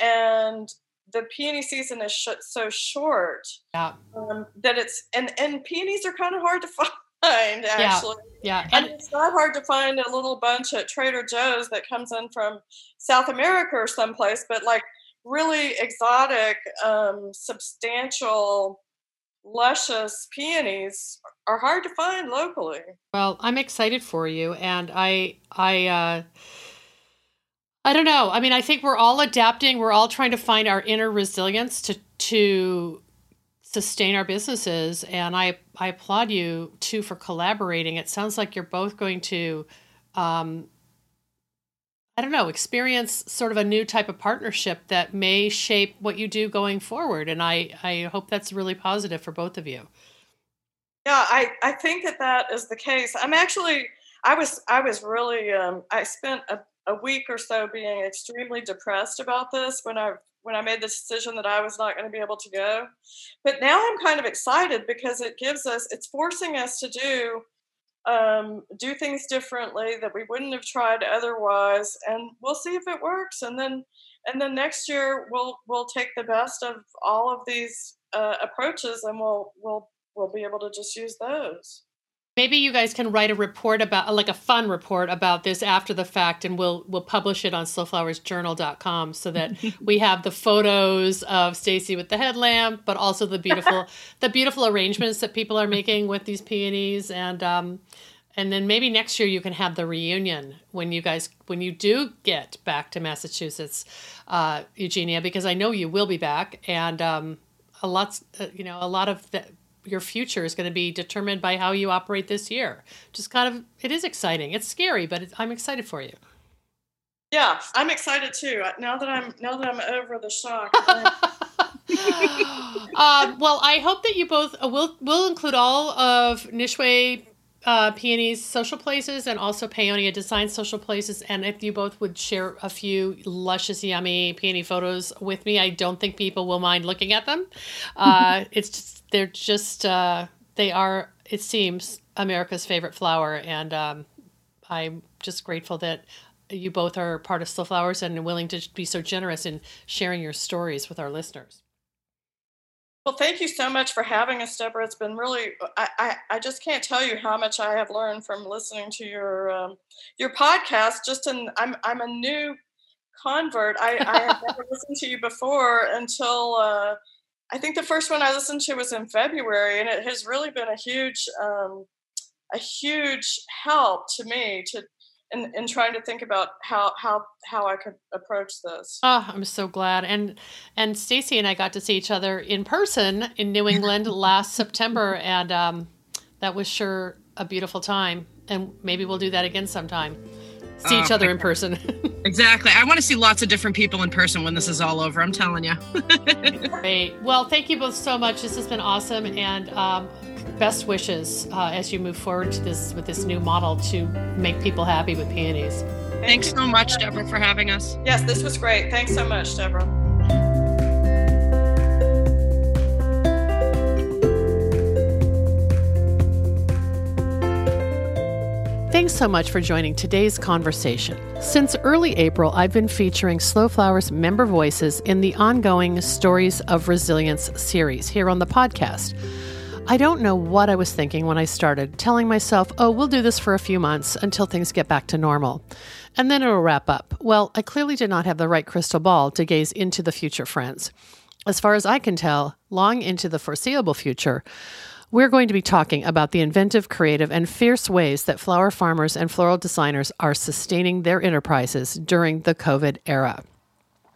and the peony season is sh- so short yeah. um, that it's and and peonies are kind of hard to find actually yeah, yeah. and, and it's not hard to find a little bunch at trader joe's that comes in from south america or someplace but like really exotic um, substantial luscious peonies are hard to find locally well i'm excited for you and i i uh I don't know. I mean, I think we're all adapting. We're all trying to find our inner resilience to to sustain our businesses, and I I applaud you too for collaborating. It sounds like you're both going to. Um, I don't know, experience sort of a new type of partnership that may shape what you do going forward. And I, I hope that's really positive for both of you. Yeah, I, I think that that is the case. I'm actually, I was, I was really, um, I spent a, a week or so being extremely depressed about this when I, when I made the decision that I was not going to be able to go. But now I'm kind of excited because it gives us, it's forcing us to do um, do things differently that we wouldn't have tried otherwise, and we'll see if it works. And then, and then next year we'll we'll take the best of all of these uh, approaches, and we'll we'll we'll be able to just use those. Maybe you guys can write a report about like a fun report about this after the fact and we'll we'll publish it on slowflowersjournal.com so that we have the photos of Stacy with the headlamp but also the beautiful the beautiful arrangements that people are making with these peonies. And um and then maybe next year you can have the reunion when you guys when you do get back to Massachusetts uh, Eugenia because I know you will be back. And um a lot uh, you know a lot of the your future is going to be determined by how you operate this year. Just kind of, it is exciting. It's scary, but it, I'm excited for you. Yeah, I'm excited too. Now that I'm now that I'm over the shock. um, well, I hope that you both uh, will will include all of Nicewicz uh, Peony's social places and also Paeonia Design social places. And if you both would share a few luscious, yummy peony photos with me, I don't think people will mind looking at them. Uh, it's just they're just uh, they are it seems America's favorite flower, and um, I'm just grateful that you both are part of Slow Flowers and willing to be so generous in sharing your stories with our listeners. Well, thank you so much for having us, Debra. It's been really, I, I, I just can't tell you how much I have learned from listening to your um, your podcast. Just in, I'm I'm a new convert. I, I have never listened to you before until uh, I think the first one I listened to was in February, and it has really been a huge, um, a huge help to me to in, in trying to think about how how how I could approach this. Oh, I'm so glad. And and Stacy and I got to see each other in person in New England last September, and um, that was sure a beautiful time. And maybe we'll do that again sometime see each uh, other in person. exactly. I want to see lots of different people in person when this is all over. I'm telling you. Great. Well, thank you both so much. This has been awesome, and um, best wishes uh, as you move forward to this with this new model to make people happy with peonies. Thanks so much, Debra, for having us. Yes, this was great. Thanks so much, Debra. Thanks so much for joining today's conversation. Since early April, I've been featuring Slow Flowers member voices in the ongoing Stories of Resilience series here on the podcast. I don't know what I was thinking when I started, telling myself, oh, we'll do this for a few months until things get back to normal. And then it'll wrap up. Well, I clearly did not have the right crystal ball to gaze into the future, friends. As far as I can tell, long into the foreseeable future, we're going to be talking about the inventive, creative, and fierce ways that flower farmers and floral designers are sustaining their enterprises during the COVID era.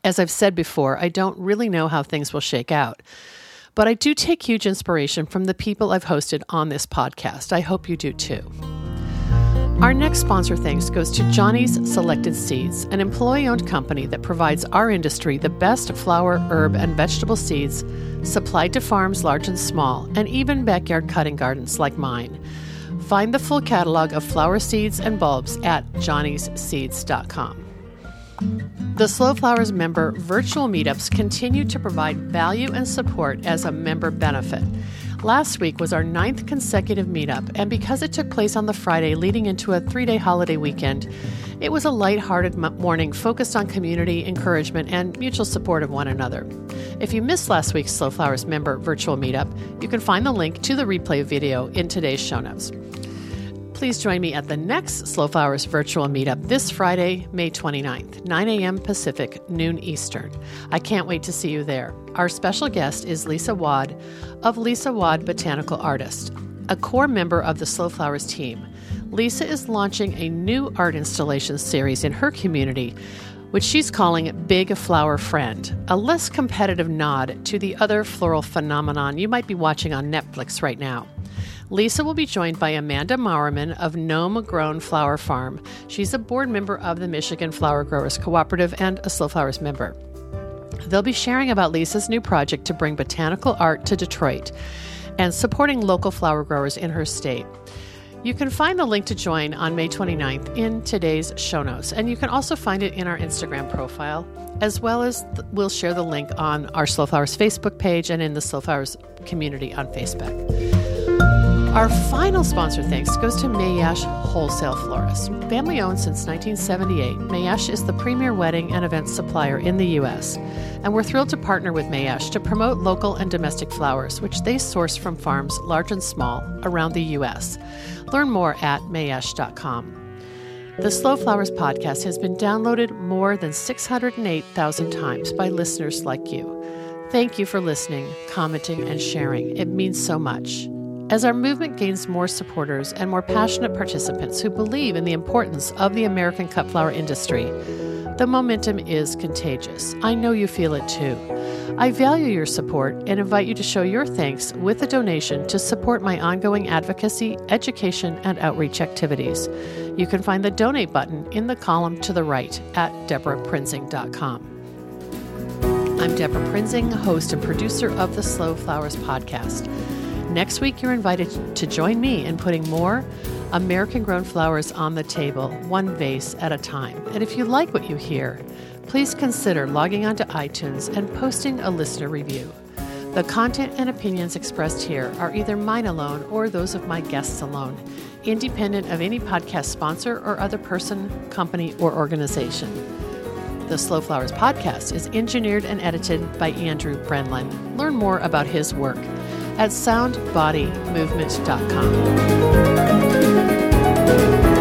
As I've said before, I don't really know how things will shake out, but I do take huge inspiration from the people I've hosted on this podcast. I hope you do too. Our next sponsor thanks goes to Johnny's Selected Seeds, an employee owned company that provides our industry the best flower, herb, and vegetable seeds supplied to farms large and small, and even backyard cutting gardens like mine. Find the full catalog of flower seeds and bulbs at johnnysseeds.com. The Slow Flowers member virtual meetups continue to provide value and support as a member benefit. Last week was our ninth consecutive meetup, and because it took place on the Friday leading into a three day holiday weekend, it was a light-hearted morning focused on community, encouragement, and mutual support of one another. If you missed last week's Slow Flowers member virtual meetup, you can find the link to the replay video in today's show notes. Please join me at the next Slow Flowers virtual meetup this Friday, May 29th, 9 a.m. Pacific, noon Eastern. I can't wait to see you there. Our special guest is Lisa Waud of Lisa Waud Botanical Artist, a core member of the Slow Flowers team. Lisa is launching a new art installation series in her community, which she's calling Big Flower Friend, a less competitive nod to the other floral phenomenon you might be watching on Netflix right now. Lisa will be joined by Amanda Maurmann of Gnome Grown Flower Farm. She's a board member of the Michigan Flower Growers Cooperative and a Slow Flowers member. They'll be sharing about Lisa's new project to bring botanical art to Detroit and supporting local flower growers in her state. You can find the link to join on May 29th in today's show notes, and you can also find it in our Instagram profile, as well as th- we'll share the link on our Slow Flowers Facebook page and in the Slow Flowers community on Facebook. Our final sponsor thanks goes to Mayesh Wholesale Florists. Family owned since 1978, Mayesh is the premier wedding and event supplier in the U.S., and we're thrilled to partner with Mayesh to promote local and domestic flowers, which they source from farms large and small around the U.S. Learn more at mayesh.com. The Slow Flowers podcast has been downloaded more than 608,000 times by listeners like you. Thank you for listening, commenting, and sharing. It means so much. As our movement gains more supporters and more passionate participants who believe in the importance of the American cut flower industry, the momentum is contagious. I know you feel it too. I value your support and invite you to show your thanks with a donation to support my ongoing advocacy, education, and outreach activities. You can find the donate button in the column to the right at debraprinzing.com. I'm Debra Prinzing, host and producer of the Slow Flowers podcast. Next week, you're invited to join me in putting more American grown flowers on the table, one vase at a time. And if you like what you hear, please consider logging onto iTunes and posting a listener review. The content and opinions expressed here are either mine alone or those of my guests alone, independent of any podcast sponsor or other person, company, or organization. The Slow Flowers podcast is engineered and edited by Andrew Brenlin. Learn more about his work at soundbodymovement.com.